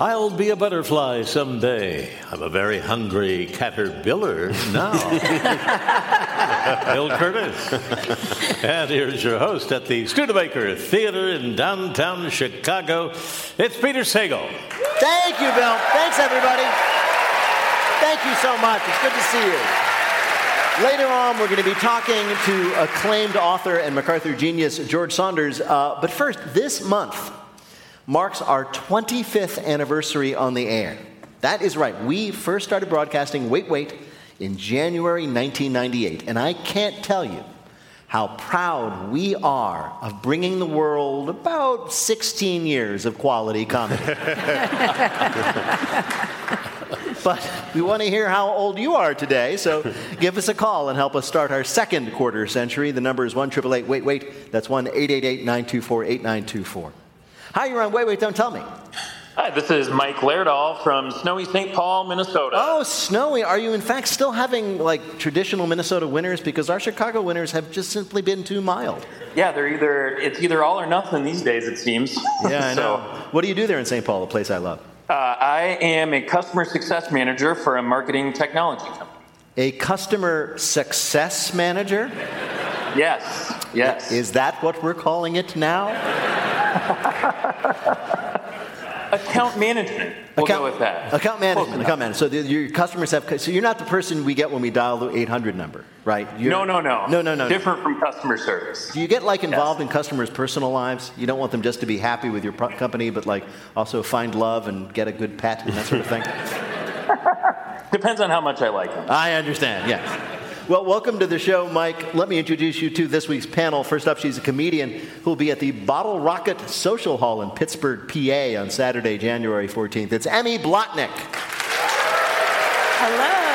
I'll be a butterfly someday. I'm a very hungry caterpillar now. Bill Kurtis. and here's your host at the Studebaker Theater in downtown Chicago. It's Peter Sagal. Thank you, Bill. Thanks, everybody. Thank you so much. It's good to see you. Later on, we're going to be talking to acclaimed author and MacArthur genius George Saunders. Uh, but first, this month, marks our 25th anniversary on the air. That is right. We first started broadcasting Wait, Wait in January 1998. And I can't tell you how proud we are of bringing the world about 16 years of quality comedy. but we want to hear how old you are today, so give us a call and help us start our second quarter century. The number is 1 Wait, Wait. That's 1 888 924 8924. Hi, you're on Wait, Wait, Don't Tell Me. Hi, this is Mike Laerdal from snowy St. Paul, Minnesota. Oh, snowy. Are you in fact still having like traditional Minnesota winters? Because our Chicago winters have just simply been too mild. Yeah, they're either, it's either all or nothing these days, it seems. Yeah, I know. What do you do there in St. Paul, a place I love? Uh, I am a customer success manager for a marketing technology company. A customer success manager? Yes, yes. Is that what we're calling it now? account management. We'll account, go with that. Account management. Account management. So the, your customers have. So you're not the person we get when we dial the 800 number, right? You're, no, no, no. No, no, no. Different from customer service. Do you get like involved yes. in customers' personal lives? You don't want them just to be happy with your pro- company, but like also find love and get a good pet and that sort of thing. Depends on how much I like them. I understand. Yes. Well, welcome to the show, Mike. Let me introduce you to this week's panel. First up, she's a comedian who will be at the Bottle Rocket Social Hall in Pittsburgh, PA on Saturday, January 14th. It's Emmy Blotnick. Hello.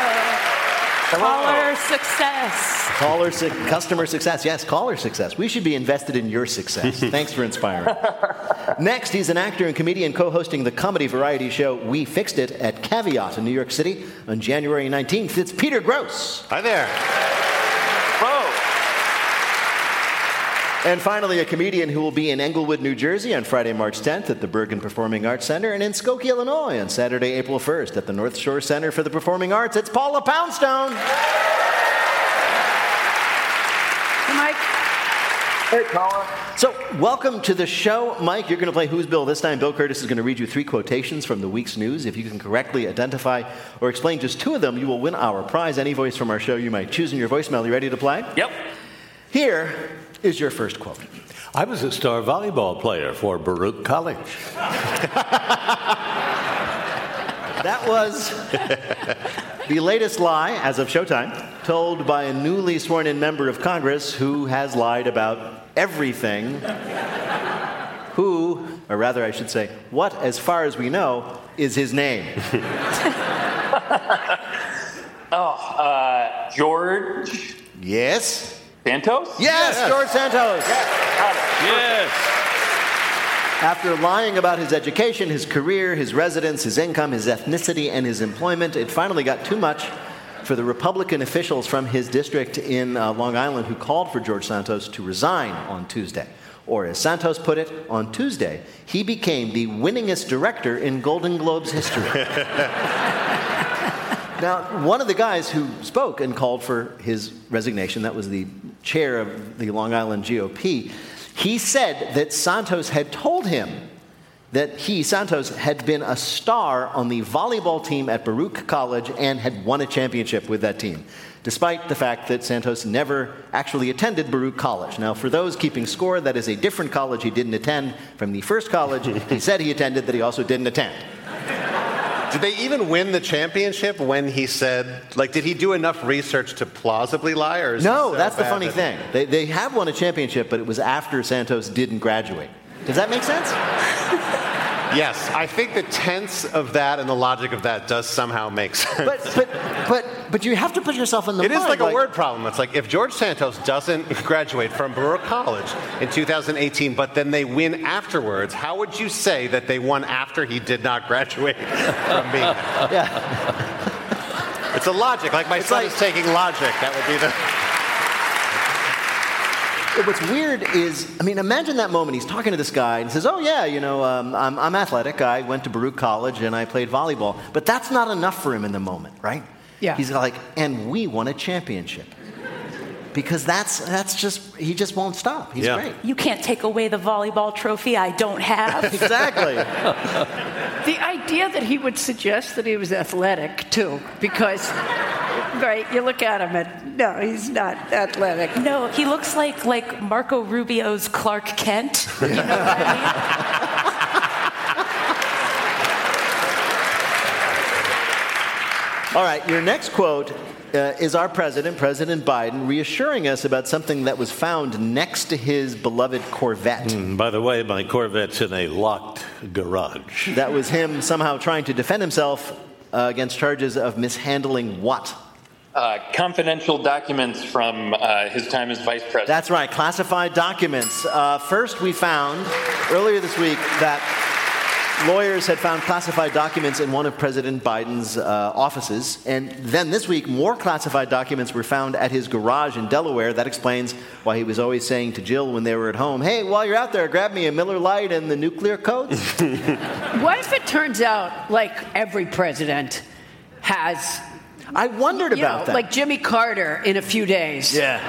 Caller success. Caller su- customer success. Yes, caller success. We should be invested in your success. Thanks for inspiring. Next, he's an actor and comedian co hosting the comedy variety show We Fixed It at Caveat in New York City on January 19th. It's Peter Grosz. Hi there. And finally, a comedian who will be in Englewood, New Jersey on Friday, March 10th at the Bergen Performing Arts Center, and in Skokie, Illinois on Saturday, April 1st at the North Shore Center for the Performing Arts. It's Paula Poundstone. Hey, Mike. Hey, Paula. So, welcome to the show. Mike, you're going to play Who's Bill this time. Bill Kurtis is going to read you three quotations from the week's news. If you can correctly identify or explain just two of them, you will win our prize. Any voice from our show you might choose in your voicemail. You ready to play? Yep. Here is your first quote. I was a star volleyball player for Baruch College. that was the latest lie, as of Showtime, told by a newly sworn in member of Congress who has lied about everything. who, or rather, I should say, what, as far as we know, is his name? oh, uh, George? Yes. Santos? Yes, yes. George Santos. Yes. yes. After lying about his education, his career, his residence, his income, his ethnicity, and his employment, it finally got too much for the Republican officials from his district in uh, Long Island who called for George Santos to resign on Tuesday. Or, as Santos put it, on Tuesday, he became the winningest director in Golden Globes history. now, one of the guys who spoke and called for his resignation, that was the chair of the Long Island GOP, he said that Santos had told him that he, Santos, had been a star on the volleyball team at Baruch College and had won a championship with that team, despite the fact that Santos never actually attended Baruch College. Now, for those keeping score, that is a different college he didn't attend from the first college he said he attended that he also didn't attend. Did they even win the championship when he said, like, did he do enough research to plausibly lie? Or no, so that's the funny that... thing. They, they have won a championship, but it was after Santos didn't graduate. Does that make sense? Yes, I think the tense of that and the logic of that does somehow make sense. But but but but you have to put yourself in the It is mind, like a word problem. It's like if George Santos doesn't graduate from Baruch College in 2018, but then they win afterwards, how would you say that they won after he did not graduate from being there? Yeah. It's a logic. Like my son like- is taking logic. That would be the. What's weird is, I mean, imagine that moment. He's talking to this guy and says, "Oh yeah, you know, um, I'm, I'm athletic. I went to Baruch College and I played volleyball." But that's not enough for him in the moment, right? Yeah. He's like, "And we won a championship." Because that's that's just he just won't stop. He's Yeah. great. You can't take away the volleyball trophy I don't have. Exactly. The idea that he would suggest that he was athletic, too, because, right, you look at him and, no, he's not athletic. no, he looks like like Marco Rubio's Clark Kent. You know what I mean? All right, your next quote uh, is our president, President Biden, reassuring us about something that was found next to his beloved Corvette. And by the way, my Corvette's in a locked garage. That was him somehow trying to defend himself uh, against charges of mishandling what? Uh, confidential documents from uh, his time as vice president. That's right, classified documents. Uh, first, we found earlier this week that lawyers had found classified documents in one of President Biden's uh, offices. And then this week, more classified documents were found at his garage in Delaware. That explains why he was always saying to Jill when they were at home, Hey, while you're out there, grab me a Miller Lite and the nuclear codes. What if it turns out, like every president has, I wondered you about know, that. like Jimmy Carter in a few days? Yeah.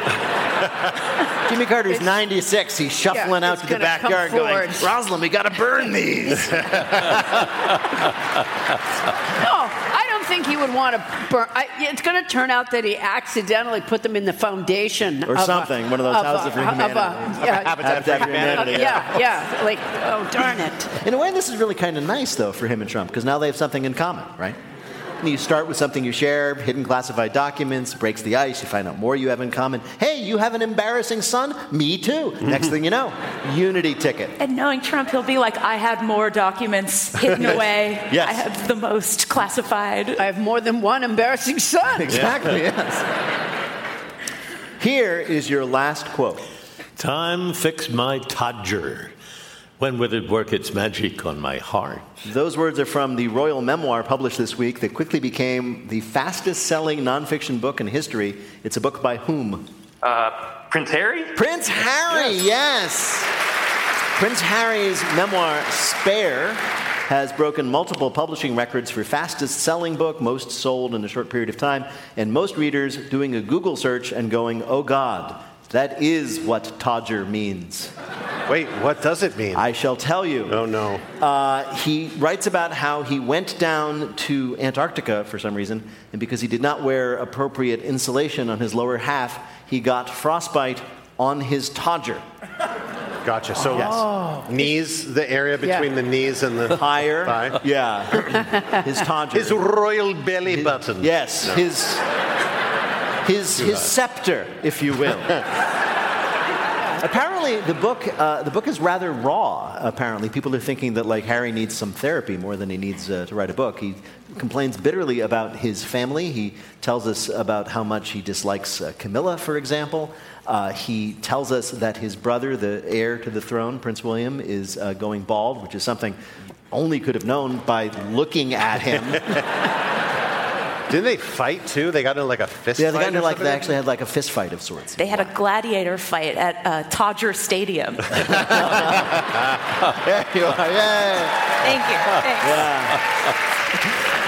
Jimmy Carter's 96. He's shuffling Yeah, out to the backyard going, forward. Rosalynn, we got to burn these. No, I don't think he would want to burn. I, it's going to turn out that he accidentally put them in the foundation Or of a- something, one of those houses for a- of a- humanity. yeah, Habitat for Habitat for Humanity. Humanity. yeah, yeah. Like, oh darn it. In a way, this is really kind of nice, though, for him and Trump, because now they have something in common, right? And you start with something you share, hidden classified documents, breaks the ice, you find out more you have in common. Hey, you have an embarrassing son? Me too. Next thing you know, unity ticket. And knowing Trump, he'll be like, I had more documents hidden away. Yes. I have the most classified. I have more than one embarrassing son. Exactly, yes. Here is your last quote. Time fix my Todger. When would it work its magic on my heart? Those words are from the royal memoir published this week that quickly became the fastest selling nonfiction book in history. It's a book by whom? Uh, Prince Harry? Prince Harry, yes. Prince Harry's memoir, Spare, has broken multiple publishing records for fastest selling book, most sold in a short period of time, and most readers doing a Google search and going, oh God, that is what Todger means. Wait, what does it mean? I shall tell you. oh no. Uh, he writes about how he went down to Antarctica for some reason, and because he did not wear appropriate insulation on his lower half, he got frostbite on his todger. Gotcha. So Yes. knees, the area between the knees and the Higher. thigh. Yeah. his todger. His royal belly button. yes. His, his, his scepter, if you will. Apparently, the book uh, the book is rather raw. Apparently, people are thinking that like Harry needs some therapy more than he needs uh, to write a book. He complains bitterly about his family. He tells us about how much he dislikes uh, Camilla, for example. Uh, he tells us that his brother, the heir to the throne, Prince William, is uh, going bald, which is something only could have known by looking at him. Didn't they fight too? They got into like a fist fight. yeah, they got into or like they actually had like a fist fight of sorts. They had a gladiator fight at uh, Todger Stadium. There you are. Yay. Thank you. Thanks.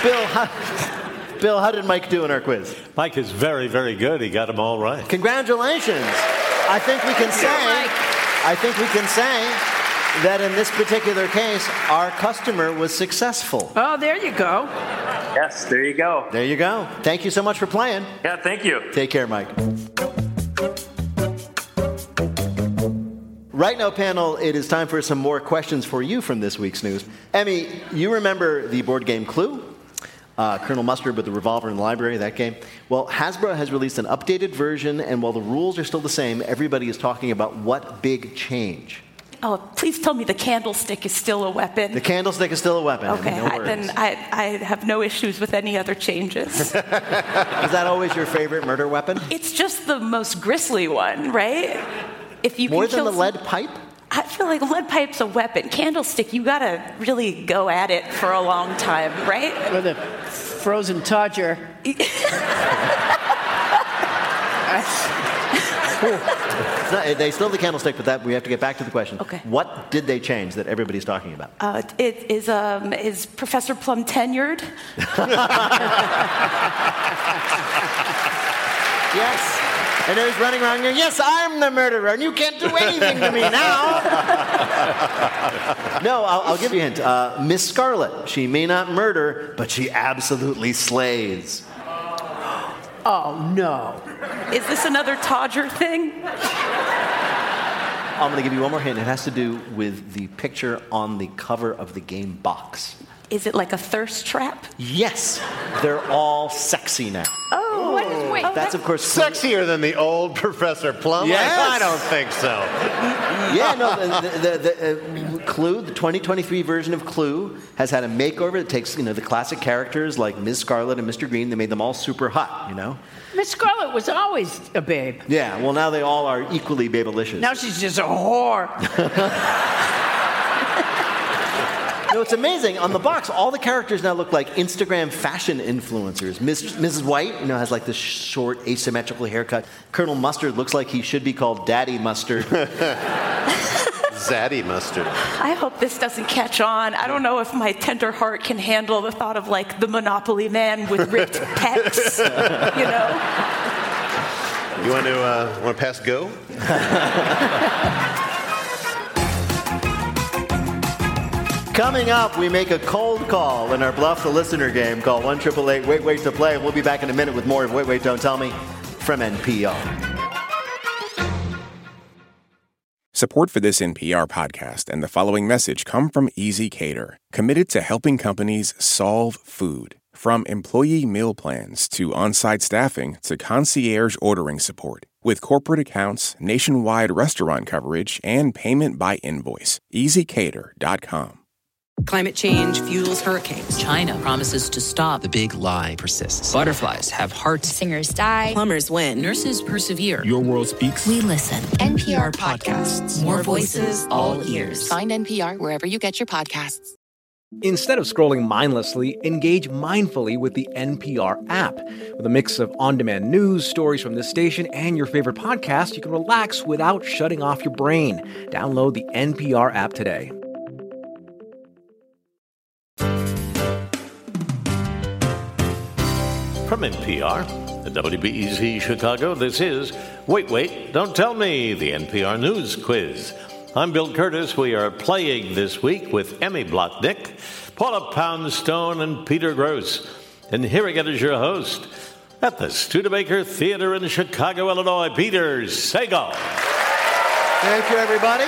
Bill, how, Bill, how did Mike do in our quiz? Mike is very, very good. He got them all right. Congratulations. I think we can say, I think we can say that in this particular case, our customer was successful. Oh, there you go. Yes, there you go. There you go. Thank you so much for playing. Yeah, thank you. Take care, Mike. Right now, panel, it is time for some more questions for you from this week's news. Emmy, you remember the board game Clue? Uh, Colonel Mustard with the revolver in the library, that game. Well, Hasbro has released an updated version, and while the rules are still the same, everybody is talking about what big change. Oh, please tell me the candlestick is still a weapon. The candlestick is still a weapon. okay, no I, worries. then I, I have no issues with any other changes. Is that always your favorite murder weapon? it's just the most grisly one, right? If you More can than kill the lead pipe? I feel like lead pipe's a weapon. Candlestick, you gotta really go at it for a long time, right? With a frozen Todger. It's not- they still have the candlestick, but that we have to get back to the question. Okay. What did they change that everybody's talking about? Uh, it is um, is Professor Plum tenured? Yes. And he's running around going, Yes, I'm the murderer, and you can't do anything to me now. no, I'll, I'll give you a hint. Uh, Miss Scarlet, she may not murder, but she absolutely slays. Oh, no. Is this another Todger thing? I'm going to give you one more hint. It has to do with the picture on the cover of the game box. Is it like a thirst trap? Yes, they're all sexy now. Oh, What is- wait, That's, of course, Sexier than the old Professor Plum? Yes. I don't think so. yeah, no, the, the, the, uh, Clue, the 2023 version of Clue, has had a makeover. It takes, you know, the classic characters like Ms. Scarlet and Mr. Green. They made them all super hot, you know? Miss Scarlet was always a babe. Yeah, well, now they all are equally babylicious. Now she's just a whore. no, it's amazing. On the box, all the characters now look like Instagram fashion influencers. Miss, Mrs. White, you know, has like this short, asymmetrical haircut. Colonel Mustard looks like he should be called Daddy Mustard. Zaddy mustard. I hope this doesn't catch on. I don't know if my tender heart can handle the thought of like the Monopoly man with ripped pecs, you know? You want to uh, want to pass go? Coming up, we make a cold call in our Bluff the Listener game. Call 1 888 Wait Wait to play. We'll be back in a minute with more of Wait Wait Don't Tell Me from NPR. Support for this NPR podcast and the following message come from ezCater, committed to helping companies solve food. From employee meal plans to on site staffing to concierge ordering support. With corporate accounts, nationwide restaurant coverage, and payment by invoice. ezCater.com. Climate change fuels hurricanes. China promises to stop. The big lie persists. Butterflies have hearts. Singers die. Plumbers win. Nurses persevere. Your world speaks. We listen. NPR podcasts. More voices, all ears. Find NPR wherever you get your podcasts. Instead of scrolling mindlessly, engage mindfully with the NPR app. With a mix of on demand news, stories from this station, and your favorite podcast, you can relax without shutting off your brain. Download the NPR app today. From NPR and WBEZ Chicago, this is Wait, Wait, Don't Tell Me, the NPR News Quiz. I'm Bill Kurtis. We are playing this week with Emmy Blotnick, Paula Poundstone, and Peter Grosz. And here again is your host at the Studebaker Theater in Chicago, Illinois, Peter Sagal. Thank you, everybody.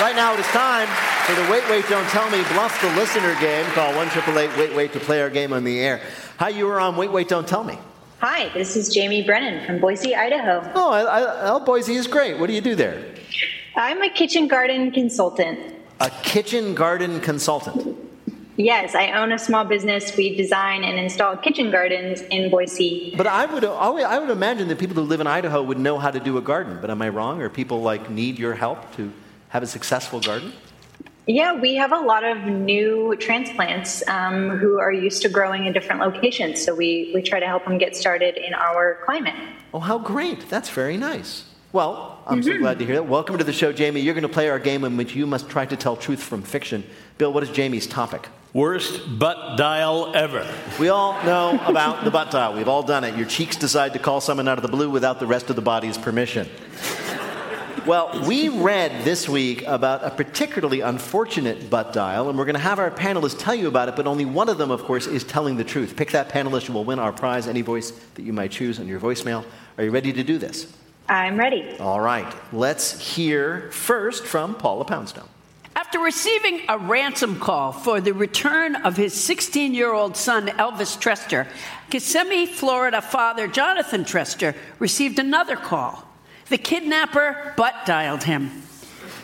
Right now, it is time for the Wait, Wait, Don't Tell Me Bluff the Listener game. Call 1 Wait, Wait to play our game on the air. Hi, you were on Wait, Wait, Don't Tell Me. Hi, this is Jamie Brennan from Boise, Idaho. Oh, I, I, oh, Boise is great. What do you do there? I'm a kitchen garden consultant. A kitchen garden consultant. Yes, I own a small business. We design and install kitchen gardens in Boise. But I would, I would imagine that people who live in Idaho would know how to do a garden. But am I wrong? Or people like need your help to have a successful garden? Yeah, we have a lot of new transplants um, who are used to growing in different locations. So we, we try to help them get started in our climate. Oh, how great. That's very nice. Well, I'm mm-hmm. so glad to hear that. Welcome to the show, Jamie. You're going to play our game in which you must try to tell truth from fiction. Bill, what is Jamie's topic? Worst butt dial ever. We all know about the butt dial. We've all done it. Your cheeks decide to call someone out of the blue without the rest of the body's permission. Well, we read this week about a particularly unfortunate butt dial, and we're going to have our panelists tell you about it, but only one of them, of course, is telling the truth. Pick that panelist, and you will win our prize, any voice that you might choose on your voicemail. Are you ready to do this? I'm ready. All right. Let's hear first from Paula Poundstone. After receiving a ransom call for the return of his 16 year old son, Elvis Trester, Kissimmee, Florida father Jonathan Trester received another call. The kidnapper butt dialed him.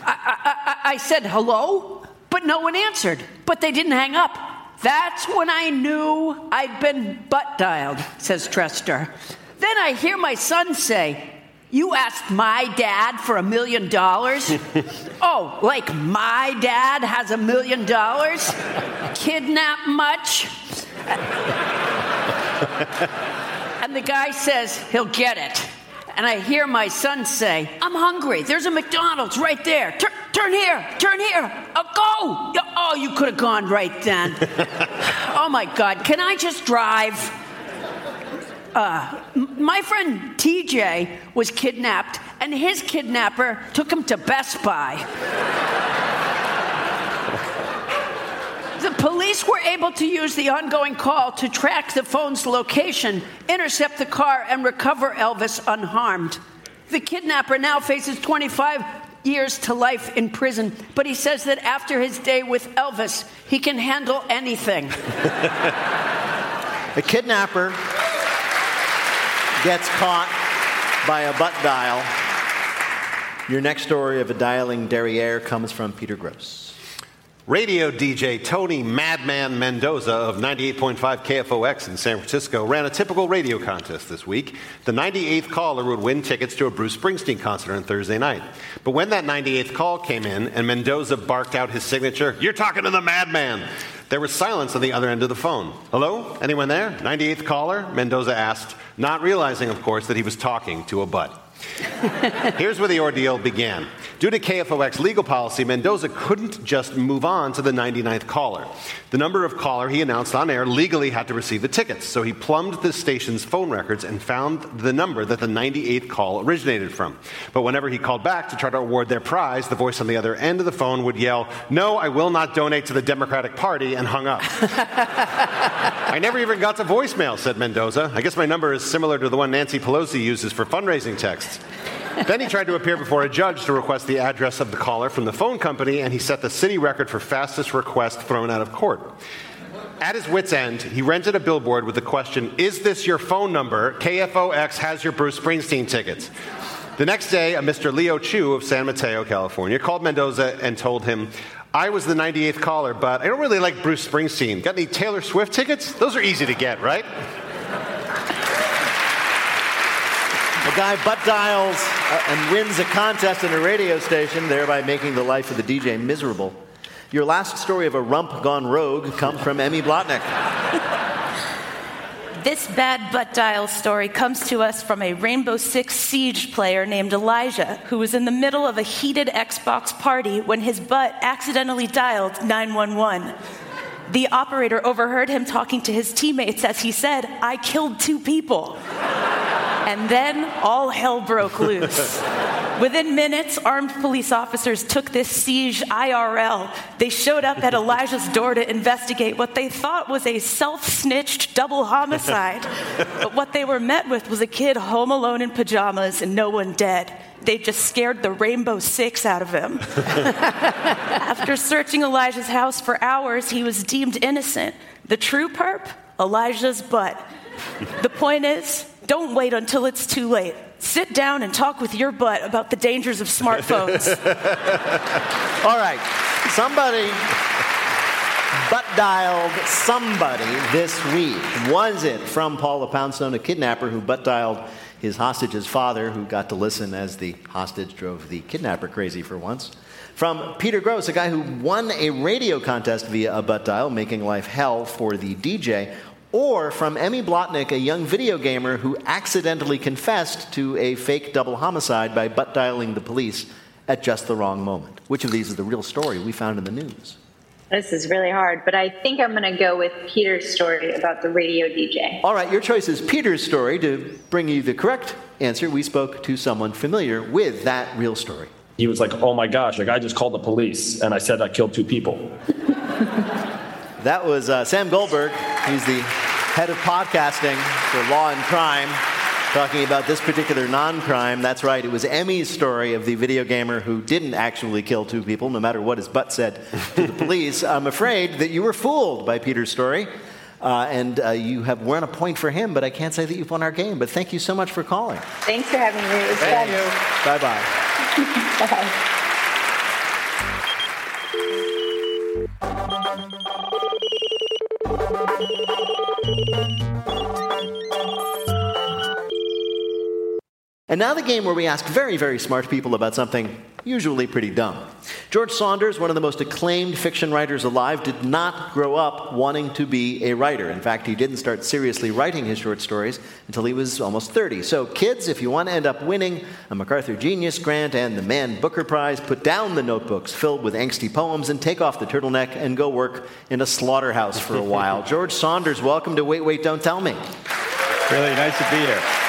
I, I, I said hello, but no one answered. But they didn't hang up. That's when I knew I'd been butt dialed, says Trester. Then I hear my son say, You asked my dad for a million dollars? Oh, like my dad has a million dollars? Kidnap much? and the guy says he'll get it. And I hear my son say, I'm hungry. There's a McDonald's right there. Tur- turn here. Turn here. Oh, go. Oh, you could have gone right then. oh my God. Can I just drive? Uh, my friend TJ was kidnapped, and his kidnapper took him to Best Buy. The police were able to use the ongoing call to track the phone's location, intercept the car, and recover Elvis unharmed. The kidnapper now faces 25 years to life in prison, but he says that after his day with Elvis, he can handle anything. The kidnapper gets caught by a butt dial. Your next story of a dialing derriere comes from Peter Grosz. Radio DJ Tony Madman Mendoza of 98.5 KFOX in San Francisco ran a typical radio contest this week. The 98th caller would win tickets to a Bruce Springsteen concert on Thursday night. But when that 98th call came in and Mendoza barked out his signature, You're talking to the madman! There was silence on the other end of the phone. Hello? Anyone there? 98th caller? Mendoza asked, not realizing, of course, that he was talking to a butt. Here's where the ordeal began. Due to KFOX legal policy, Mendoza couldn't just move on to the 99th caller. The number of caller he announced on air legally had to receive the tickets, so he plumbed the station's phone records and found the number that the 98th call originated from. But whenever he called back to try to award their prize, the voice on the other end of the phone would yell, No, I will not donate to the Democratic Party, and hung up. I never even got to voicemail, said Mendoza. I guess my number is similar to the one Nancy Pelosi uses for fundraising texts. Then he tried to appear before a judge to request the address of the caller from the phone company, and he set the city record for fastest request thrown out of court. At his wits' end, he rented a billboard with the question, Is this your phone number? KFOX has your Bruce Springsteen tickets. The next day, a Mr. Leo Chu of San Mateo, California, called Mendoza and told him, I was the 98th caller, but I don't really like Bruce Springsteen. Got any Taylor Swift tickets? Those are easy to get, right? Guy butt dials uh, and wins a contest in a radio station, thereby making the life of the DJ miserable. Your last story of a rump gone rogue comes from Emmy Blotnick. This bad butt dial story comes to us from a Rainbow Six Siege player named Elijah, who was in the middle of a heated Xbox party when his butt accidentally dialed 911. The operator overheard him talking to his teammates as he said, I killed two people. And then all hell broke loose. Within minutes, armed police officers took this siege IRL. They showed up at Elijah's door to investigate what they thought was a self snitched double homicide. but what they were met with was a kid home alone in pajamas and no one dead. They just scared the Rainbow Six out of him. After searching Elijah's house for hours, he was deemed innocent. The true perp? Elijah's butt. The point is, don't wait until it's too late. Sit down and talk with your butt about the dangers of smartphones. All right, somebody butt dialed somebody this week. Was it from Paula Poundstone, a kidnapper who butt dialed his hostage's father, who got to listen as the hostage drove the kidnapper crazy for once? From Peter Grosz, a guy who won a radio contest via a butt dial, making life hell for the DJ, or from Emmy Blotnick, a young video gamer who accidentally confessed to a fake double homicide by butt dialing the police at just the wrong moment. Which of these is the real story we found in the news? This is really hard, but I think I'm going to go with Peter's story about the radio DJ. All right, your choice is Peter's story. To bring you the correct answer, we spoke to someone familiar with that real story. He was like, oh my gosh, like I just called the police and I said I killed two people. That was uh, Sam Goldberg. He's the head of podcasting for Law and Crime, talking about this particular non crime. That's right, it was Emmy's story of the video gamer who didn't actually kill two people, no matter what his butt said to the police. I'm afraid that you were fooled by Peter's story. Uh, and uh, you have won a point for him, but I can't say that you've won our game. But thank you so much for calling. Thanks for having me. It was Thank fun. you. Bye bye. Bye. And now the game where we ask very, very smart people about something usually pretty dumb. George Saunders, one of the most acclaimed fiction writers alive, did not grow up wanting to be a writer. In fact, he didn't start seriously writing his short stories until he was almost 30. So, kids, if you want to end up winning a MacArthur Genius Grant and the Man Booker Prize, put down the notebooks filled with angsty poems and take off the turtleneck and go work in a slaughterhouse for a while. George Saunders, welcome to Wait, Wait, Don't Tell Me. Really nice to be here.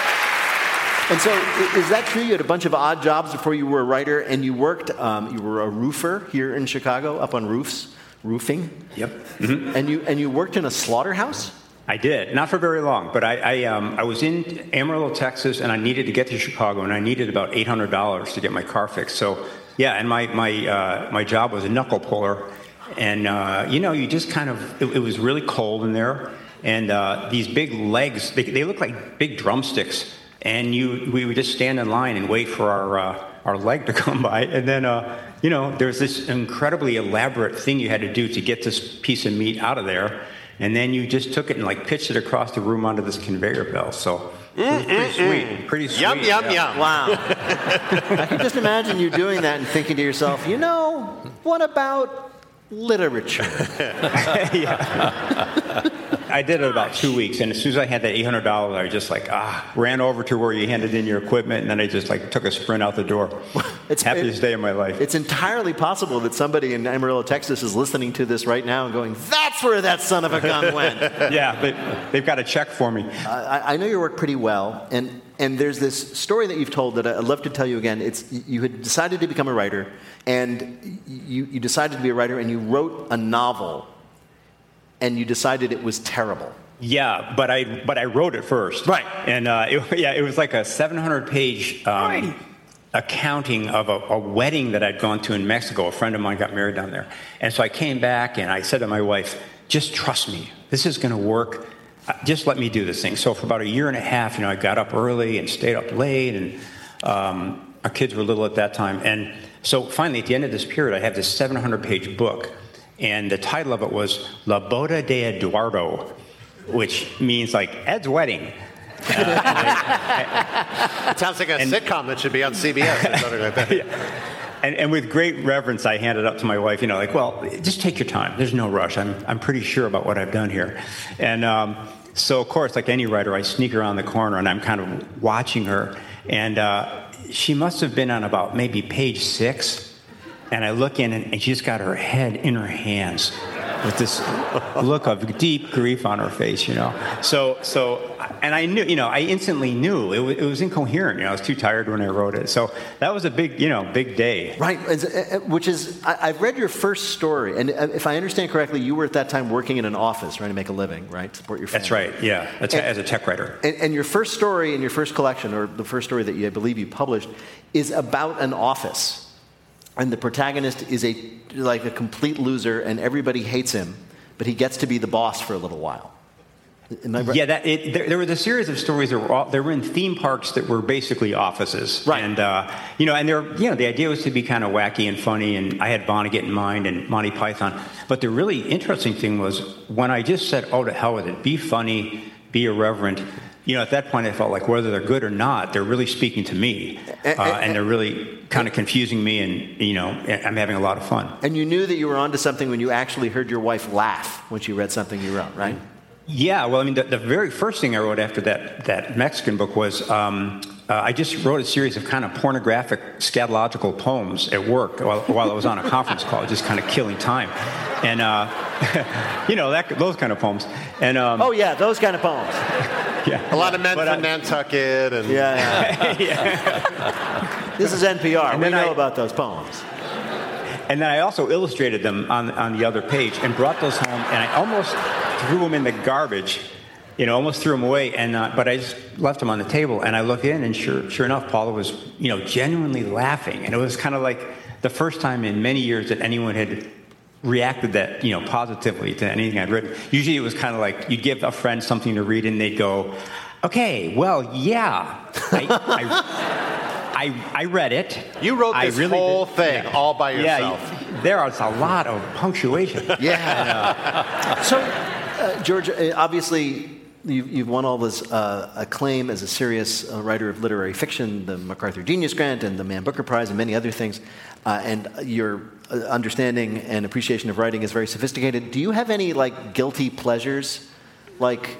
And so, is that true? You had a bunch of odd jobs before you were a writer, and you worked. Um, you were a roofer here in Chicago, up on roofs, roofing. Yep. Mm-hmm. And you and you worked in a slaughterhouse. I did, not for very long, but I I, um, I was in Amarillo, Texas, and I needed to get to Chicago, and I needed about eight hundred dollars to get my car fixed. So yeah, and my my uh, my job was a knuckle puller, and uh, you know, you just kind of it, it was really cold in there, and uh, these big legs they, they look like big drumsticks and you we would just stand in line and wait for our uh, our leg to come by, and then uh, you know there's this incredibly elaborate thing you had to do to get this piece of meat out of there, and then you just took it and like pitched it across the room onto this conveyor belt. So. It was pretty sweet. Pretty sweet. Yum, yum, yeah. yum. Wow. I can just imagine you doing that and thinking to yourself, you know, what about literature? I did it about two weeks, and as soon as I had that eight hundred dollars, I just like ah ran over to where you handed in your equipment, and then I just like took a sprint out the door. It's happiest day of my life. It's entirely possible that somebody in Amarillo, Texas, is listening to this right now and going, "That's where that son of a gun went." yeah, but they've got a check for me. I, I know your work pretty well, and and there's this story that you've told that I'd love to tell you again. It's you had decided to become a writer, and you, you decided to be a writer, and you wrote a novel, and you decided it was terrible. Yeah, but I but I wrote it first. Right. And uh, it, yeah, it was like a 700 page um, accounting of a, a wedding that I'd gone to in Mexico. A friend of mine got married down there, and so I came back and I said to my wife, "Just trust me. This is going to work." Uh, Just let me do this thing. So for about a year and a half, you know, I got up early and stayed up late, and um, our kids were little at that time. And so finally, at the end of this period, I have this 700-page book, and the title of it was La Boda de Eduardo, which means like Ed's wedding. It sounds like a sitcom that should be on CBS or something like that. And, and with great reverence, I handed up to my wife, you know, like, well, just take your time. There's no rush. I'm, I'm pretty sure about what I've done here. And um, so, of course, like any writer, I sneak around the corner and I'm kind of watching her. And uh, she must have been on about maybe page six. And I look in and, she's got her head in her hands with this look of deep grief on her face, you know. So, so, and I knew, you know, I instantly knew it was, it was incoherent. You know, I was too tired when I wrote it. So that was a big, you know, big day. Right, uh, uh, which is, I've read your first story, and uh, if I understand correctly, you were at that time working in an office trying to make a living, right? Support your family. That's right. Yeah, That's And- as a tech writer. And, and your first story in your first collection, or the first story that you, I believe you published, is about an office. And the protagonist is a like a complete loser, and everybody hates him, but he gets to be the boss for a little while. Right? Yeah, that it, there, there was a series of stories that were all, they were in theme parks that were basically offices, right? And uh, you know, and they're you know the idea was to be kind of wacky and funny, and I had Vonnegut in mind and Monty Python. But the really interesting thing was when I just said, "Oh, to hell with it, be funny, be irreverent." You know, at that point, I felt like whether they're good or not, they're really speaking to me, uh, and they're really kind of confusing me, and you know, I'm having a lot of fun. And you knew that you were onto something when you actually heard your wife laugh when she read something you wrote, right? Yeah, well, I mean, the, the very first thing I wrote after that, that Mexican book was um, uh, I just wrote a series of kind of pornographic scatological poems at work while, while I was on a conference call, just kind of killing time. And, uh, you know, that, those kind of poems. And um, Oh, yeah, those kind of poems. Yeah. A lot of men But, from uh, Nantucket and Yeah, yeah. This is NPR. And we know I- about those poems. And then I also illustrated them on, on the other page and brought those home, and I almost threw them in the garbage, you know, almost threw them away. And uh, but I just left them on the table, and I look in, and sure, sure enough, Paula was, you know, genuinely laughing, and it was kind of like the first time in many years that anyone had reacted that, you know, positively to anything I'd written. Usually, it was kind of like you'd give a friend something to read, and they'd go, "Okay, well, yeah." I, I, I, I read it. You wrote I this really whole did. thing all by yourself. Yeah, yourself. there is a lot of punctuation. Yeah. so, Uh, George, uh, obviously, you've, you've won all this uh, acclaim as a serious uh, writer of literary fiction, the MacArthur Genius Grant and the Man Booker Prize, and many other things. Uh, and your uh, understanding and appreciation of writing is very sophisticated. Do you have any like guilty pleasures, like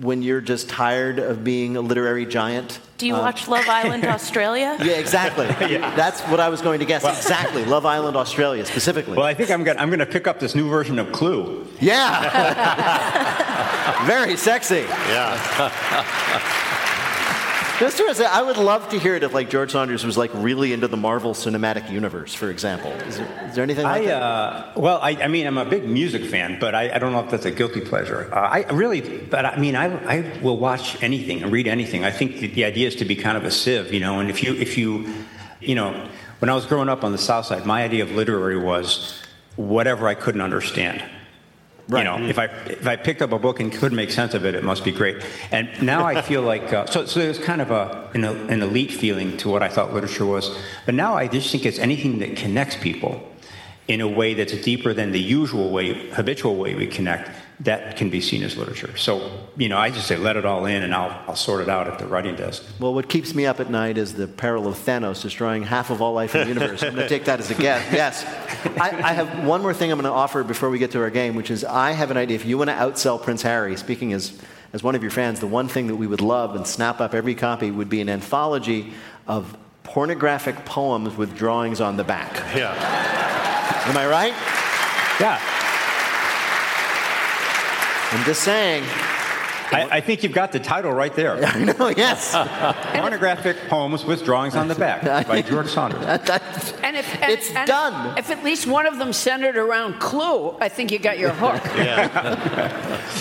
when you're just tired of being a literary giant? Do you Uh, watch Love Island Australia? Yeah, exactly. That's what I was going to guess. exactly. Love Island, Australia, specifically. Well, I think I'm going I'm going to pick up this new version of Clue. Yeah. Very sexy. Yeah. Just to say, I would love to hear it if like George Saunders was like really into the Marvel Cinematic Universe, for example. Is there, is there anything like I, that? uh, well, I, I mean, I'm a big music fan, but I, I don't know if that's a guilty pleasure. Uh, I really, but I mean, I, I will watch anything and read anything. I think the, the idea is to be kind of a sieve, you know. And if you, if you, you know, when I was growing up on the South Side, my idea of literary was whatever I couldn't understand. You know, if I if I picked up a book and could make sense of it, it must be great. And now I feel like uh, so so there's kind of a an, an elite feeling to what I thought literature was. But now I just think it's anything that connects people in a way that's deeper than the usual way, habitual way we connect. That can be seen as literature. So you know, I just say let it all in, and I'll I'll sort it out at the writing desk. Well, what keeps me up at night is the peril of Thanos destroying half of all life in the universe. I'm going to take that as a guess. Yes. I, I have one more thing I'm going to offer before we get to our game, which is I have an idea. If you want to outsell Prince Harry, speaking as, as one of your fans, the one thing that we would love and snap up every copy would be an anthology of pornographic poems with drawings on the back. Yeah. Am I right? Yeah. I'm just saying. I, I think you've got the title right there. I know, yes. Pornographic poems with drawings on the back by George Saunders. And if and, It's and done. If at least one of them centered around Clue, I think you got your hook.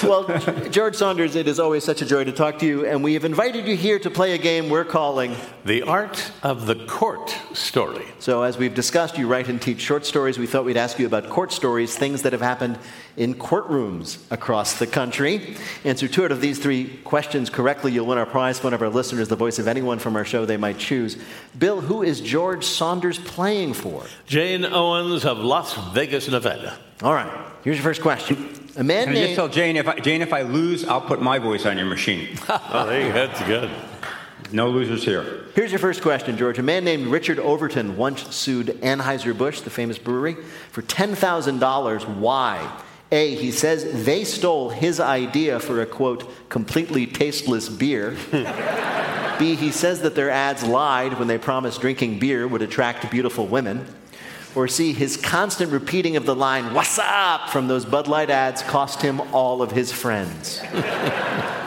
well, George Saunders, it is always such a joy to talk to you, and we have invited you here to play a game we're calling The Art of the Court Story. So, as we've discussed, you write and teach short stories. We thought we'd ask you about court stories, things that have happened in courtrooms across the country. Answer two out of these three questions correctly, you'll win our prize. One of our listeners, the voice of anyone from our show they might choose. Bill, who is George Saunders playing for? Jane Owens of Las Vegas, Nevada. All right, here's your first question. A man Can I just tell Jane if I, Jane if I lose, I'll put my voice on your machine. Oh, there you go. That's good. No losers here. Here's your first question, George. A man named Richard Overton once sued Anheuser-Busch, the famous brewery, for $10,000. Why? A, he says they stole his idea for a quote, completely tasteless beer. B, he says that their ads lied when they promised drinking beer would attract beautiful women. Or C, his constant repeating of the line, What's up? from those Bud Light ads cost him all of his friends.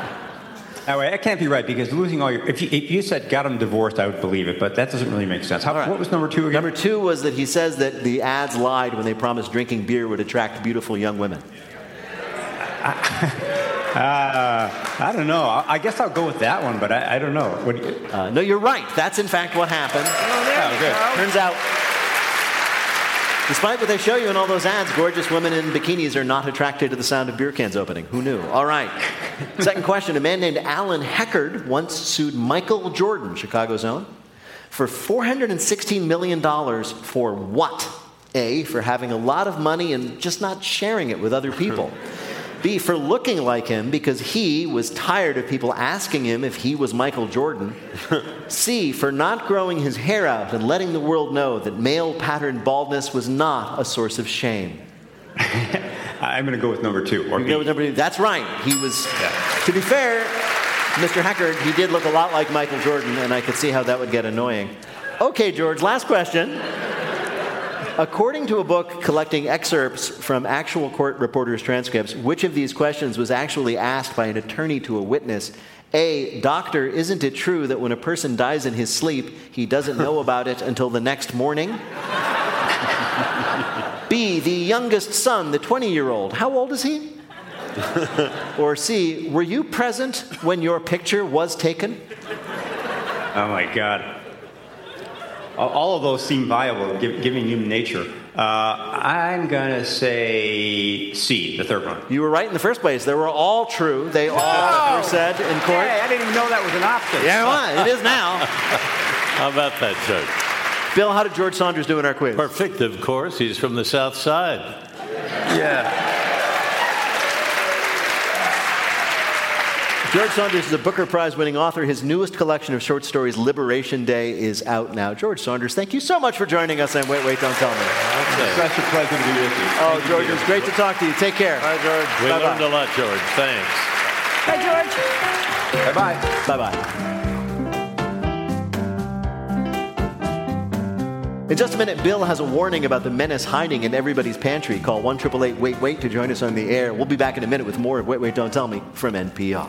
That way, that can't be right because losing all your. If you, if you said got them divorced, I would believe it, but that doesn't really make sense. How, What was number two again? Number two was that he says that the ads lied when they promised drinking beer would attract beautiful young women. Uh, I don't know. I, I guess I'll go with that one, but I, I don't know. What do you, Uh, no, you're right. That's in fact what happened. Oh, there you go. Turns out, despite what they show you in all those ads, gorgeous women in bikinis are not attracted to the sound of beer cans opening. Who knew? All right. Second question A man named Alan Heckard once sued Michael Jordan, Chicago's own, for $416 million for what? A, for having a lot of money and just not sharing it with other people. B, for looking like him because he was tired of people asking him if he was Michael Jordan. C, for not growing his hair out and letting the world know that male pattern baldness was not a source of shame. I'm going to go with number two. Or You B. number two, that's right. He was, to be fair, Mr. Heckard, he did look a lot like Michael Jordan, and I could see how that would get annoying. Okay, George, last question. According to a book collecting excerpts from actual court reporters' transcripts, which of these questions was actually asked by an attorney to a witness? A, doctor, isn't it true that when a person dies in his sleep, he doesn't know about it until the next morning? B, the youngest son, the 20 year old, how old is he? or C, were you present when your picture was taken? Oh my God. All- All of those seem viable, gi- given human nature. Uh, I'm going to say C, the third one. You were right in the first place. They were all true. They all were said in court. Hey, I didn't even know that was an option. Yeah, well, it is now. How about that, Judge? Bill, how did George Saunders do in our quiz? Perfect, of course. He's from the South Side. Yeah. George Saunders is a Booker Prize winning author. His newest collection of short stories, Liberation Day, is out now. George Saunders, thank you so much for joining us And Wait, Wait, Don't Tell Me. Okay. Such a pleasure to be with you. Oh, Thank George, Peter. it's great to talk to you. Take care. Hi, George. We Bye-bye. learned a lot, George. Thanks. Bye, George. Bye-bye. Bye-bye. In just a minute, Bill has a warning about the menace hiding in everybody's pantry. Call 1 Wait Wait to join us on the air. We'll be back in a minute with more of Wait Wait Don't Tell Me from NPR.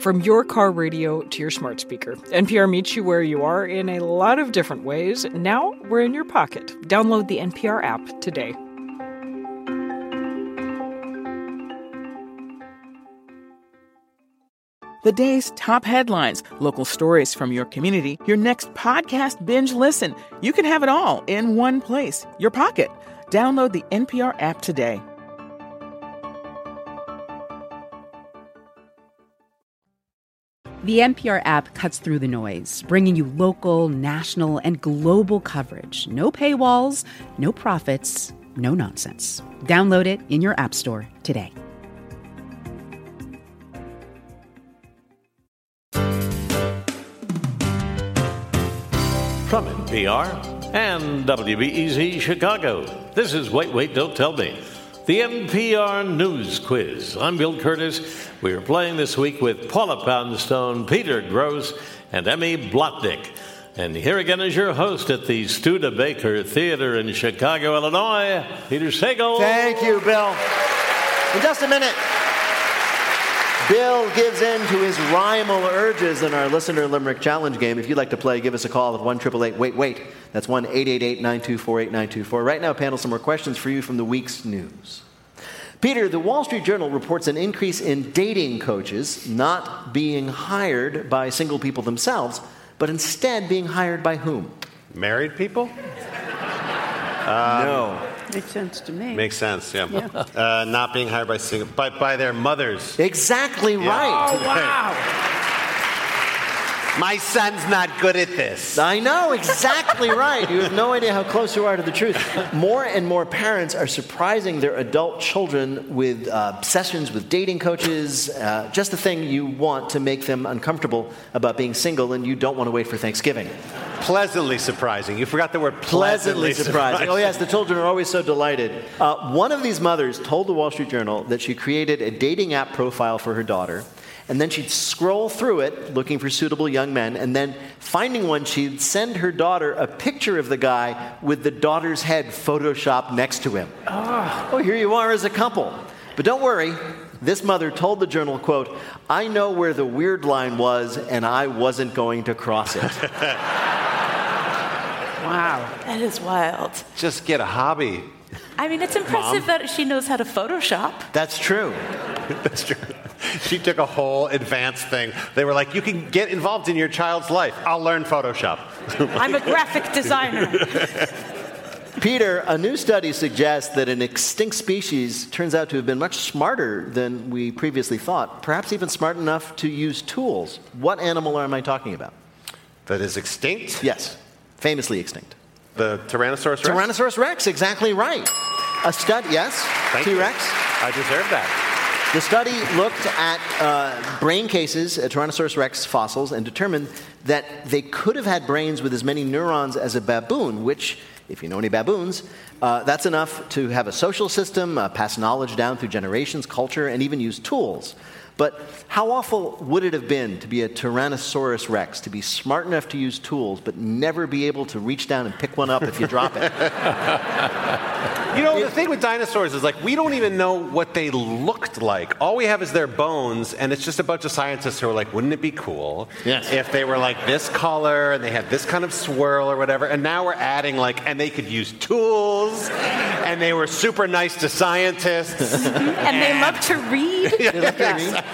From your car radio to your smart speaker, NPR meets you where you are in a lot of different ways. Now we're in your pocket. Download the NPR app today. The day's top headlines, local stories from your community, your next podcast binge listen. You can have it all in one place, your pocket. Download the NPR app today. The NPR app cuts through the noise, bringing you local, national, and global coverage. No paywalls, no profits, no nonsense. Download it in your App Store today. From NPR and WBEZ Chicago, this is Wait, Wait, Don't Tell Me, the NPR News Quiz. I'm Bill Kurtis. We are playing this week with Paula Poundstone, Peter Grosz, and Emmy Blotnick. And here again is your host at the Studebaker Theater in Chicago, Illinois, Peter Sagal. Thank you, Bill. In just a minute, Bill gives in to his rhymal urges in our listener limerick challenge game. If you'd like to play, give us a call at 1 Wait Wait. That's 1 888 924 8924. Right now, panel, some more questions for you from the week's news. Peter, the Wall Street Journal reports an increase in dating coaches not being hired by single people themselves, but instead being hired by whom? Married people? no. Makes sense to me. Makes sense, yeah. Yeah. Uh, not being hired by single, by, by their mothers. Exactly right. Oh, wow. My son's not good at this. I know, exactly right. You have no idea how close you are to the truth. More and more parents are surprising their adult children with uh, sessions with dating coaches, uh, just the thing you want to make them uncomfortable about being single and you don't want to wait for Thanksgiving. Pleasantly surprising. You forgot the word Pleasantly surprising. Oh, yes, the children are always so delighted. Uh, one of these mothers told the Wall Street Journal that she created a dating app profile for her daughter. And then she'd scroll through it looking for suitable young men. And then finding one, she'd send her daughter a picture of the guy with the daughter's head photoshopped next to him. Oh, here you are as a couple. But don't worry. This mother told the journal, quote, I know where the weird line was, and I wasn't going to cross it. Wow. That is wild. Just get a hobby. I mean, it's impressive Mom. that she knows how to Photoshop. That's true. That's true. She took a whole advanced thing. They were like, you can get involved in your child's life. I'll learn Photoshop. I'm a graphic designer. Peter, a new study suggests that an extinct species turns out to have been much smarter than we previously thought, perhaps even smart enough to use tools. What animal am I talking about? That is extinct? Yes, famously extinct. The Tyrannosaurus Rex? Tyrannosaurus Rex, exactly right. A stud, yes, Thank you. T Rex. I deserve that. The study looked at uh, brain cases, uh, Tyrannosaurus rex fossils, and determined that they could have had brains with as many neurons as a baboon, which, if you know any baboons, uh, that's enough to have a social system, uh, pass knowledge down through generations, culture, and even use tools. But how awful would it have been to be a Tyrannosaurus rex, to be smart enough to use tools, but never be able to reach down and pick one up if you drop it? You know, the thing with dinosaurs is like we don't even know what they looked like. All we have is their bones, and it's just a bunch of scientists who are like, wouldn't it be cool Yes. if they were like this color and they had this kind of swirl or whatever? And now we're adding like, and they could use tools, and and they were super nice to scientists. and they love to read. Yeah,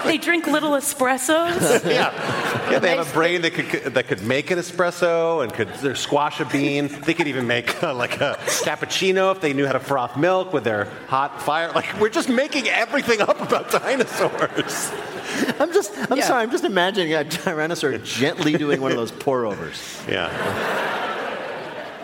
They drink little espressos. yeah. yeah, they have a brain that could that could make an espresso and could squash a bean. They could even make uh, like a cappuccino if they knew how to froth milk with their hot fire. Like we're just making everything up about dinosaurs. I'm just, I'm sorry, I'm just imagining a tyrannosaur gently doing one of those pour overs. Yeah.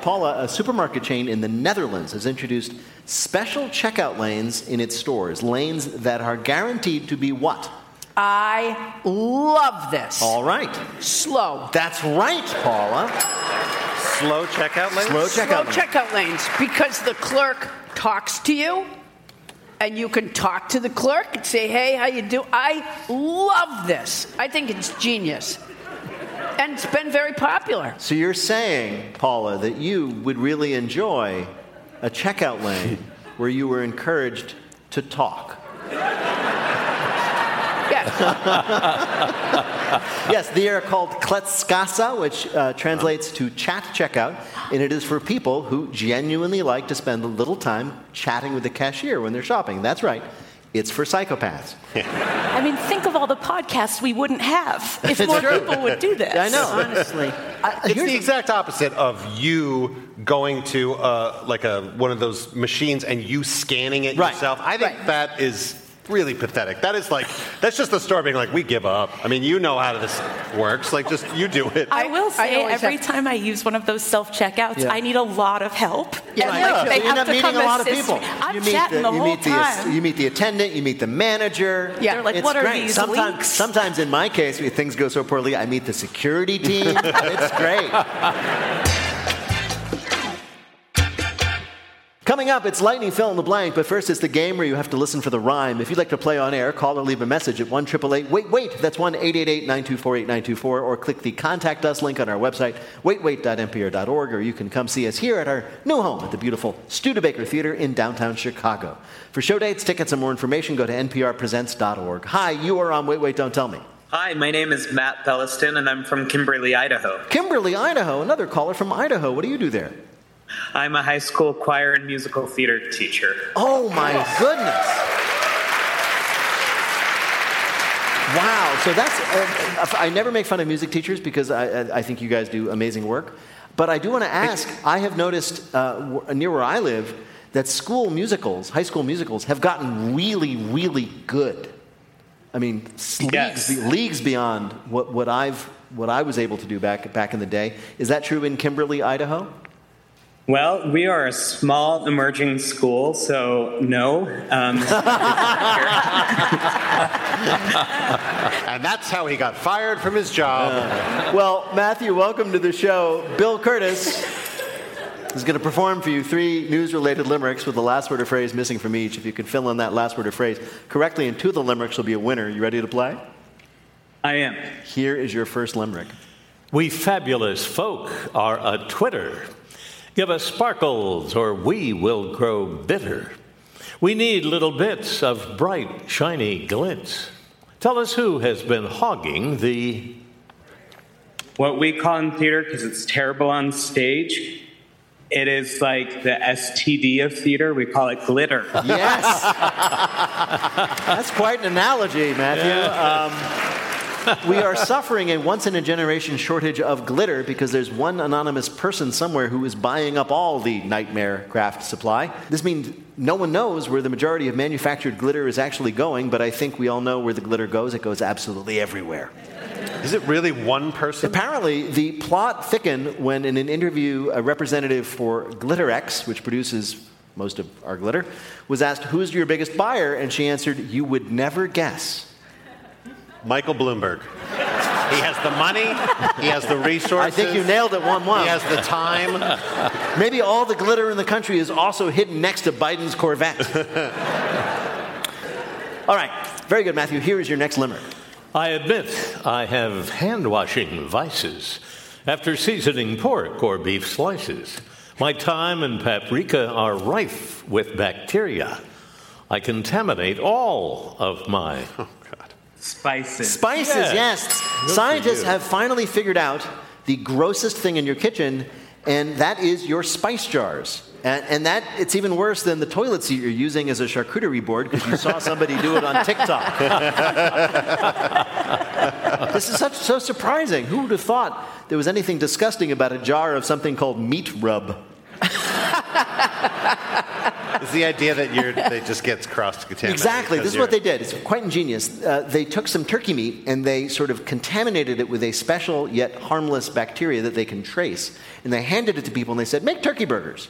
Paula, a supermarket chain in the Netherlands has introduced special checkout lanes in its stores, lanes that are guaranteed to be what? I love this. All right. Slow. That's right, Paula. Slow checkout lanes? Slow checkout Slow checkout lanes because the clerk talks to you and you can talk to the clerk and say, "Hey, how you do?" I love this. I think it's genius. And it's been very popular. So you're saying, Paula, that you would really enjoy a checkout lane where you were encouraged to talk. yes, they are called kletskassa, which uh, translates to chat checkout, and it is for people who genuinely like to spend a little time chatting with the cashier when they're shopping. That's right. It's for psychopaths. I mean, think of all the podcasts we wouldn't have if more true. people would do this. I know. Honestly. it's the exact opposite of you going to uh, like a one of those machines and you scanning it Right. yourself. I think that is really pathetic. That is like that's just the store being like, we give up. I mean, you know how this works. Like, just you do it. I will say, always every have- time I use one of those self checkouts, Yeah. I need a lot of help. Yeah, and yeah. like, they So you end have up to meeting come a lot of people. me. I'm you meet chatting the, you whole meet the time. you meet the attendant, you meet the manager. Yeah. They're like, it's "What are great. these Sometimes, leaks?" sometimes in my case, if things go so poorly, I meet the security team. it's great. Coming up, it's lightning fill in the blank, but first it's the game where you have to listen for the rhyme. If you'd like to play on air, call or leave a message at 1 Wait, wait. That's 1 888 924 8924, or click the Contact Us link on our website, waitwait.npr.org, or you can come see us here at our new home at the beautiful Studebaker Theater in downtown Chicago. For show dates, tickets, and more information, go to nprpresents.org. Hi, you are on Wait, Wait, Don't Tell Me. Hi, my name is Matt Belliston, and I'm from Kimberly, Idaho. Kimberly, Idaho, another caller from Idaho. What do you do there? I'm a high school choir and musical theater teacher. Oh my goodness. Wow. So that's, uh, I never make fun of music teachers because I, I- I think you guys do amazing work. But I do want to ask I have noticed uh, near where I live that school musicals, high school musicals, have gotten really, really good. I mean, Yes. leagues, leagues beyond what, what, I've, what I was able to do back, back in the day. Is that true in Kimberly, Idaho? Well, we are a small emerging school, so no. Um, and that's how he got fired from his job. Well, Matthew, welcome to the show. Bill Kurtis is going to perform for you three news related limericks with the last word or phrase missing from each. If you can fill in that last word or phrase correctly in two of the limericks, you'll be a winner. You ready to play? I am. Here is your first limerick. We fabulous folk are a Twitter. Give us sparkles, or we will grow bitter. We need little bits of bright, shiny glints. Tell us who has been hogging the. what we call in theater, because it's terrible on stage, it is like the STD of theater. We call it glitter. Yes. That's quite an analogy, Matthew. Um, we are suffering a once in a generation shortage of glitter because there's one anonymous person somewhere who is buying up all the nightmare craft supply. This means no one knows where the majority of manufactured glitter is actually going, but I think we all know where the glitter goes. It goes absolutely everywhere. Is it really one person? Apparently, the plot thickened when, in an interview, a representative for GlitterX, which produces most of our glitter, was asked, Who's your biggest buyer? And she answered, You would never guess. Michael Bloomberg. He has the money. He has the resources. I think you nailed it 1 1. He has the time. Maybe all the glitter in the country is also hidden next to Biden's Corvette. all right. Very good, Matthew. Here is your next limerick. I admit I have hand washing vices. After seasoning pork or beef slices, my thyme and paprika are rife with bacteria. I contaminate all of my. Spices. Spices, Yes. yes. Scientists have finally figured out the grossest thing in your kitchen, and that is your spice jars. And, and that it's even worse than the toilet seat you're using as a charcuterie board because you saw somebody do it on TikTok. this is such so surprising. Who would have thought there was anything disgusting about a jar of something called meat rub? It's the idea that you're, they just gets cross contaminated. Exactly. This is what they did. It's quite ingenious. Uh, they took some turkey meat and they sort of contaminated it with a special yet harmless bacteria that they can trace. And they handed it to people and they said, make turkey burgers.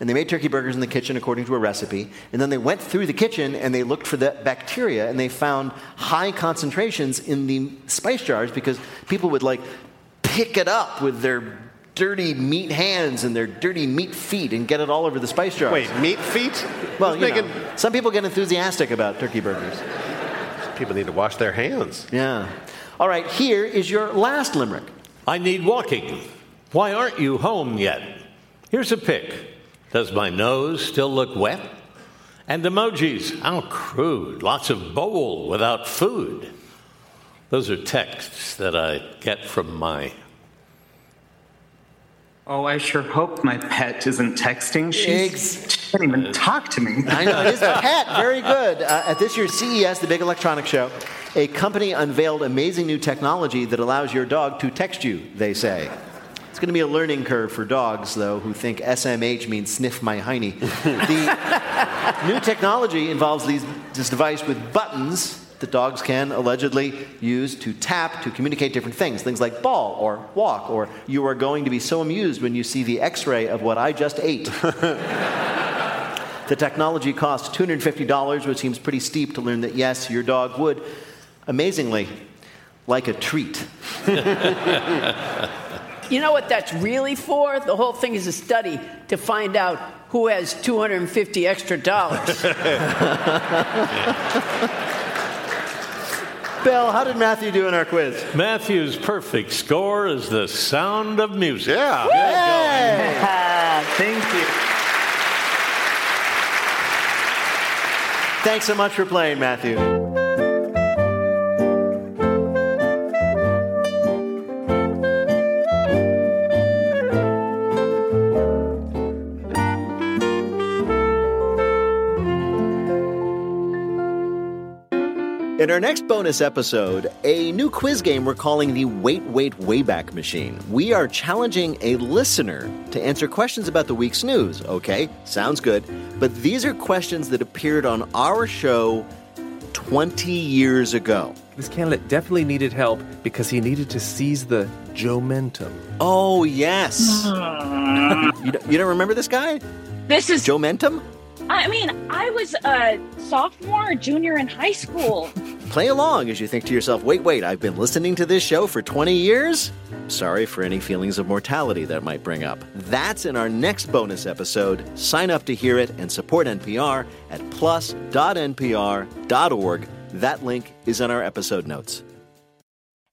And they made turkey burgers in the kitchen according to a recipe. And then they went through the kitchen and they looked for that bacteria and they found high concentrations in the spice jars because people would like pick it up with their dirty meat hands and their dirty meat feet and get it all over the spice jars. Wait, meat feet? Well, Who's you know, some people get enthusiastic about turkey burgers. People need to wash their hands. Yeah. All right, here is your last limerick. I need walking. Why aren't you home yet? Here's a pic. Does my nose still look wet? And emojis. How crude. Lots of bowl without food. Those are texts that I get from my. Oh, I sure hope my pet isn't texting. She's, she can't even talk to me. I know, his pet, very good. Uh, at this year's CES, the big electronics show, a company unveiled amazing new technology that allows your dog to text you, they say. It's going to be a learning curve for dogs, though, who think SMH means sniff my hiney. the new technology involves these, this device with buttons that dogs can allegedly use to tap to communicate different things. Things like ball or walk, or you are going to be so amused when you see the x ray of what I just ate. The technology costs $250, which seems pretty steep to learn that, yes, your dog would, amazingly, like a treat. You know what that's really for? The whole thing is a study to find out who has 250 extra dollars. Bill, how did Matthew do in our quiz? Matthew's perfect score is the sound of music. Yeah. Thank you. Thanks so much for playing, Matthew. In our next bonus episode, a new quiz game we're calling the Wait, Wait, Wayback Machine. We are challenging a listener to answer questions about the week's news. Okay, sounds good. But these are questions that appeared on our show 20 years ago. This candidate definitely needed help because he needed to seize the Joe-mentum. Oh, yes. Hmm. you, don't, you don't remember this guy? This is Joe Mentum? I mean, I was a sophomore, junior in high school. Play along as you think to yourself, wait, wait, I've been listening to this show for 20 years? Sorry for any feelings of mortality that might bring up. That's in our next bonus episode. Sign up to hear it and support NPR at plus.npr.org. That link is in our episode notes.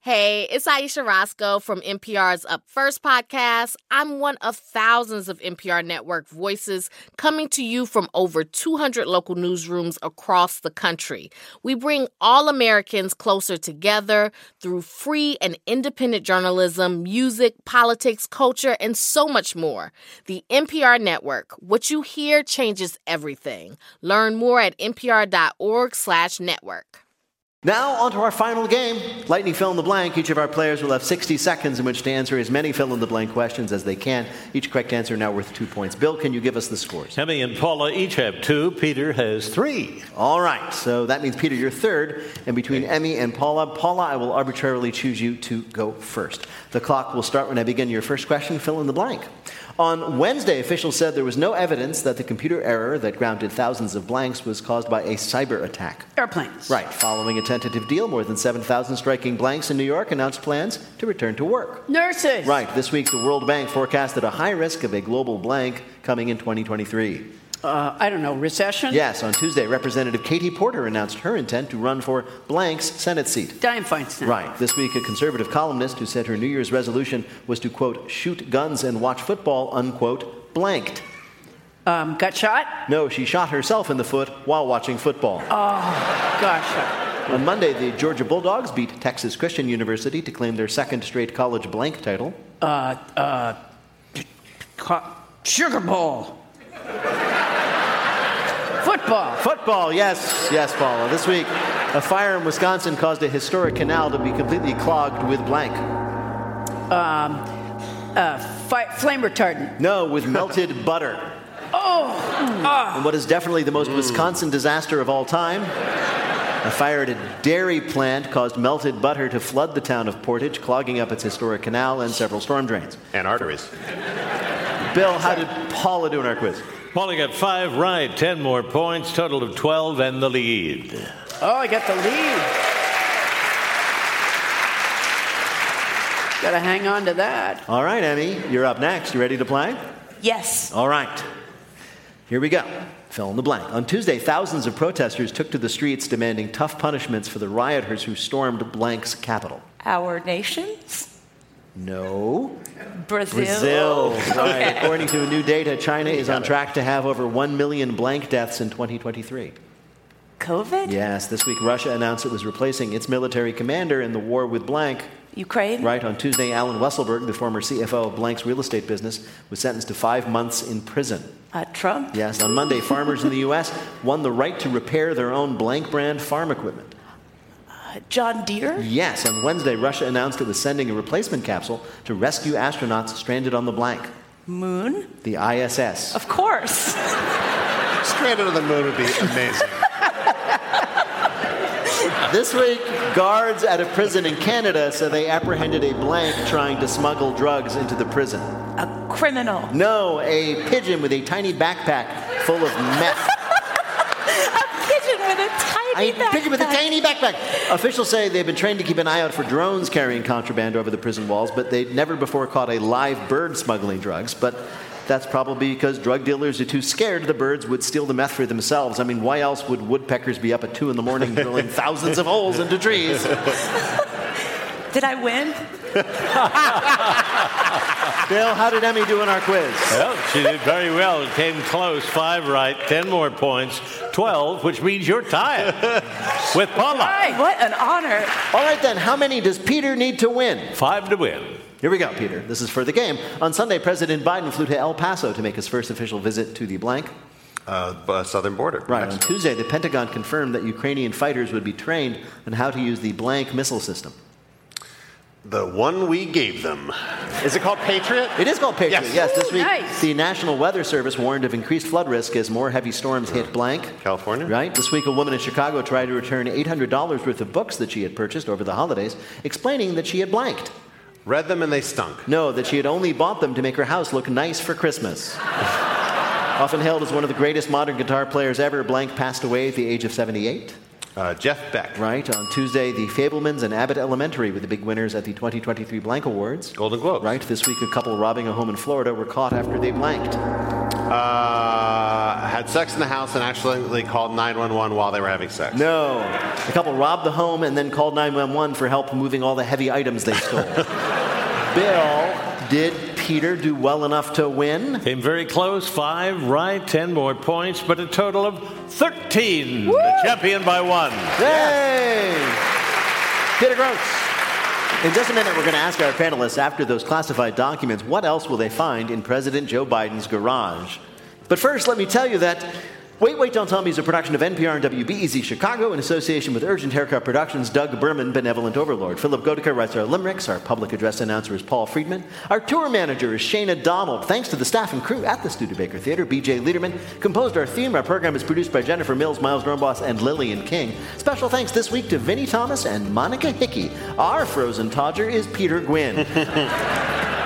Hey, it's Ayesha Rascoe from NPR's Up First podcast. I'm one of thousands of NPR network voices coming to you from over 200 local newsrooms across the country. We bring all Americans closer together through free and independent journalism, music, politics, culture, and so much more. The NPR network. What you hear changes everything. Learn more at npr.org/network. Now, on to our final game Lightning Fill in the Blank. Each of our players will have 60 seconds in which to answer as many fill in the blank questions as they can. Each correct answer now worth two points. Bill, can you give us the scores? Emmy and Paula each have two. Peter has three. All right, so that means, Peter, you're third. And between Emmy and Paula, Paula, I will arbitrarily choose you to go first. The clock will start when I begin your first question. Fill in the blank. On Wednesday, officials said there was no evidence that the computer error that grounded thousands of blanks was caused by a cyber attack. Airplanes. Right. Following a tentative deal, more than 7,000 striking blanks in New York announced plans to return to work. Nurses. Right. This week, the World Bank forecasted a high risk of a global blank coming in 2023. Uh, I don't know, recession? Yes, on Tuesday, Representative Katie Porter announced her intent to run for Blank's Senate seat. Dianne Feinstein. Right. This week, a conservative columnist who said her New Year's resolution was to, quote, shoot guns and watch football, unquote, blanked. Um, got shot? No, she shot herself in the foot while watching football. Oh, gosh. On Monday, the Georgia Bulldogs beat Texas Christian University to claim their second straight college blank title. Uh, uh, Sugar Bowl. Football. Football, yes, yes, Paula. This week, a fire in Wisconsin caused a historic canal to be completely clogged with blank. Um, uh, fi- flame retardant. No, with melted butter. Oh. Ah. And what is definitely the most Wisconsin disaster of all time? A fire at a dairy plant caused melted butter to flood the town of Portage, clogging up its historic canal and several storm drains. And arteries. Bill, how did Paula do in our quiz? Paula got five right, 10 more points, total of 12, and the lead. Oh, I got the lead. Got to hang on to that. All right, Emmy, you're up next. You ready to play? Yes. All right. Here we go. Fill in the blank. On Tuesday, thousands of protesters took to the streets demanding tough punishments for the rioters who stormed blank's capital. Our nations? No. Brazil. Brazil. Right. Okay. According to new data, China is on track to have over 1 million blank deaths in 2023. COVID? Yes, this week Russia announced it was replacing its military commander in the war with blank. Ukraine? Right, on Tuesday, Allen Weisselberg, the former CFO of Blank's real estate business, was sentenced to five months in prison. Uh, Trump? Yes, on Monday, farmers in the U.S. won the right to repair their own blank brand farm equipment. John Deere? Yes, on Wednesday, Russia announced it was sending a replacement capsule to rescue astronauts stranded on the blank. Moon? The ISS. Of course. Stranded on the moon would be amazing. This week, guards at a prison in Canada said they apprehended a blank trying to smuggle drugs into the prison. A criminal. No, a pigeon with a tiny backpack full of meth. With a tiny A pigeon with a tiny backpack. Officials say they've been trained to keep an eye out for drones carrying contraband over the prison walls, but they'd never before caught a live bird smuggling drugs. But that's probably because drug dealers are too scared the birds would steal the meth for themselves. I mean, why else would woodpeckers be up at 2 in the morning drilling thousands of holes into trees? Did I win? Bill, how did Emmy do in our quiz? Well, she did very well. It came close. Five right, 10 more points, 12, which means you're tied with Paula. Hey, what an honor. All right, then, how many does Peter need to win? Five to win. Here we go, Peter. This is for the game. On Sunday, President Biden flew to El Paso to make his first official visit to the blank. Uh, southern border. Right. On Tuesday, the Pentagon confirmed that Ukrainian fighters would be trained on how to use the blank missile system. The one we gave them. Is it called Patriot? It is called Patriot. Yes. Yes, this week nice. the National Weather Service warned of increased flood risk as more heavy storms hit blank. California? Right. This week, a woman in Chicago tried to return $800 worth of books that she had purchased over the holidays, explaining that she had blanked. Read them and they stunk. No, that she had only bought them to make her house look nice for Christmas. Often hailed as one of the greatest modern guitar players ever, Blank passed away at the age of 78. Uh, Jeff Beck. Right. On Tuesday, the Fabelmans and Abbott Elementary were the big winners at the 2023 Blank Awards. Golden Globe. Right. This week, a couple robbing a home in Florida were caught after they blanked. Uh, had sex in the house and actually called 911 while they were having sex. No. The couple robbed the home and then called 911 for help moving all the heavy items they stole. Bill, did Peter do well enough to win? Came very close. Five right, 10 more points, but a total of 13. The champion by one. Yay! Peter Grosz. In just a minute, we're going to ask our panelists after those classified documents what else will they find in President Joe Biden's garage. But first, let me tell you that Wait, Wait, Don't Tell Me is a production of NPR and WBEZ Chicago in association with Urgent Haircut Productions, Doug Berman, Benevolent Overlord. Philipp Goedicke writes our limericks. Our public address announcer is Paul Friedman. Our tour manager is Shayna Donald. Thanks to the staff and crew at the Studebaker Theater, BJ Liederman composed our theme. Our program is produced by Jennifer Mills, Miles Doornbos, and Lillian King. Special thanks this week to Vinnie Thomas and Monica Hickey. Our frozen Todger is Peter Gwinn.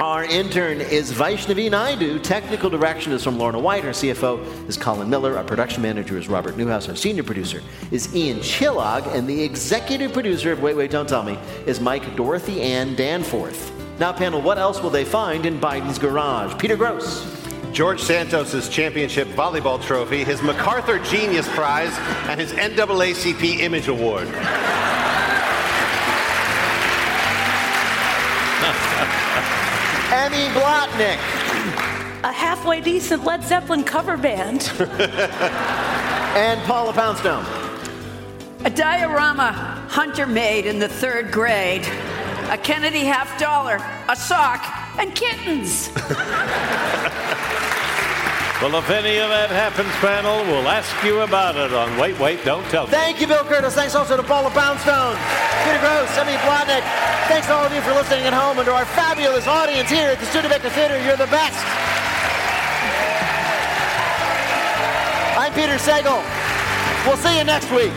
Our intern is Vaishnavi Naidu. Technical direction is from Lorna White. Our CFO is Colin Miller. Our production manager is Robert Newhouse. Our senior producer is Ian Chillag. And the executive producer of Wait, Wait, Don't Tell Me is Mike Dorothy Ann Danforth. Now, panel, what else will they find in Biden's garage? Peter Grosz. George Santos' championship volleyball trophy, his MacArthur Genius Prize, and his NAACP Image Award. Emmy Blotnick. A halfway decent Led Zeppelin cover band. and Paula Poundstone. A diorama Hunter made in the third grade. A Kennedy half dollar, a sock, and kittens. Well, if any of that happens, panel, we'll ask you about it on Wait, Wait, Don't Tell Me. Thank you, Bill Kurtis. Thanks also to Paula Poundstone, Peter Grosz, Emmy Blotnick. Thanks to all of you for listening at home and to our fabulous audience here at the Studebaker Theater. You're the best. I'm Peter Sagal. We'll see you next week.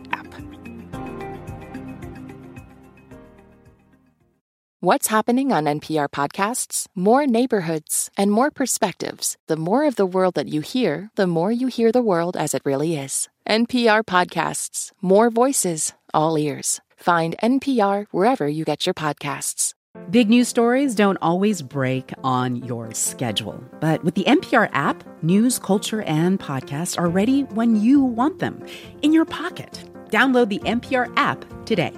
What's happening on NPR podcasts? More neighborhoods and more perspectives. The more of the world that you hear, the more you hear the world as it really is. NPR podcasts. More voices, all ears. Find NPR wherever you get your podcasts. Big news stories don't always break on your schedule. But with the NPR app, news, culture, and podcasts are ready when you want them in your pocket. Download the NPR app today.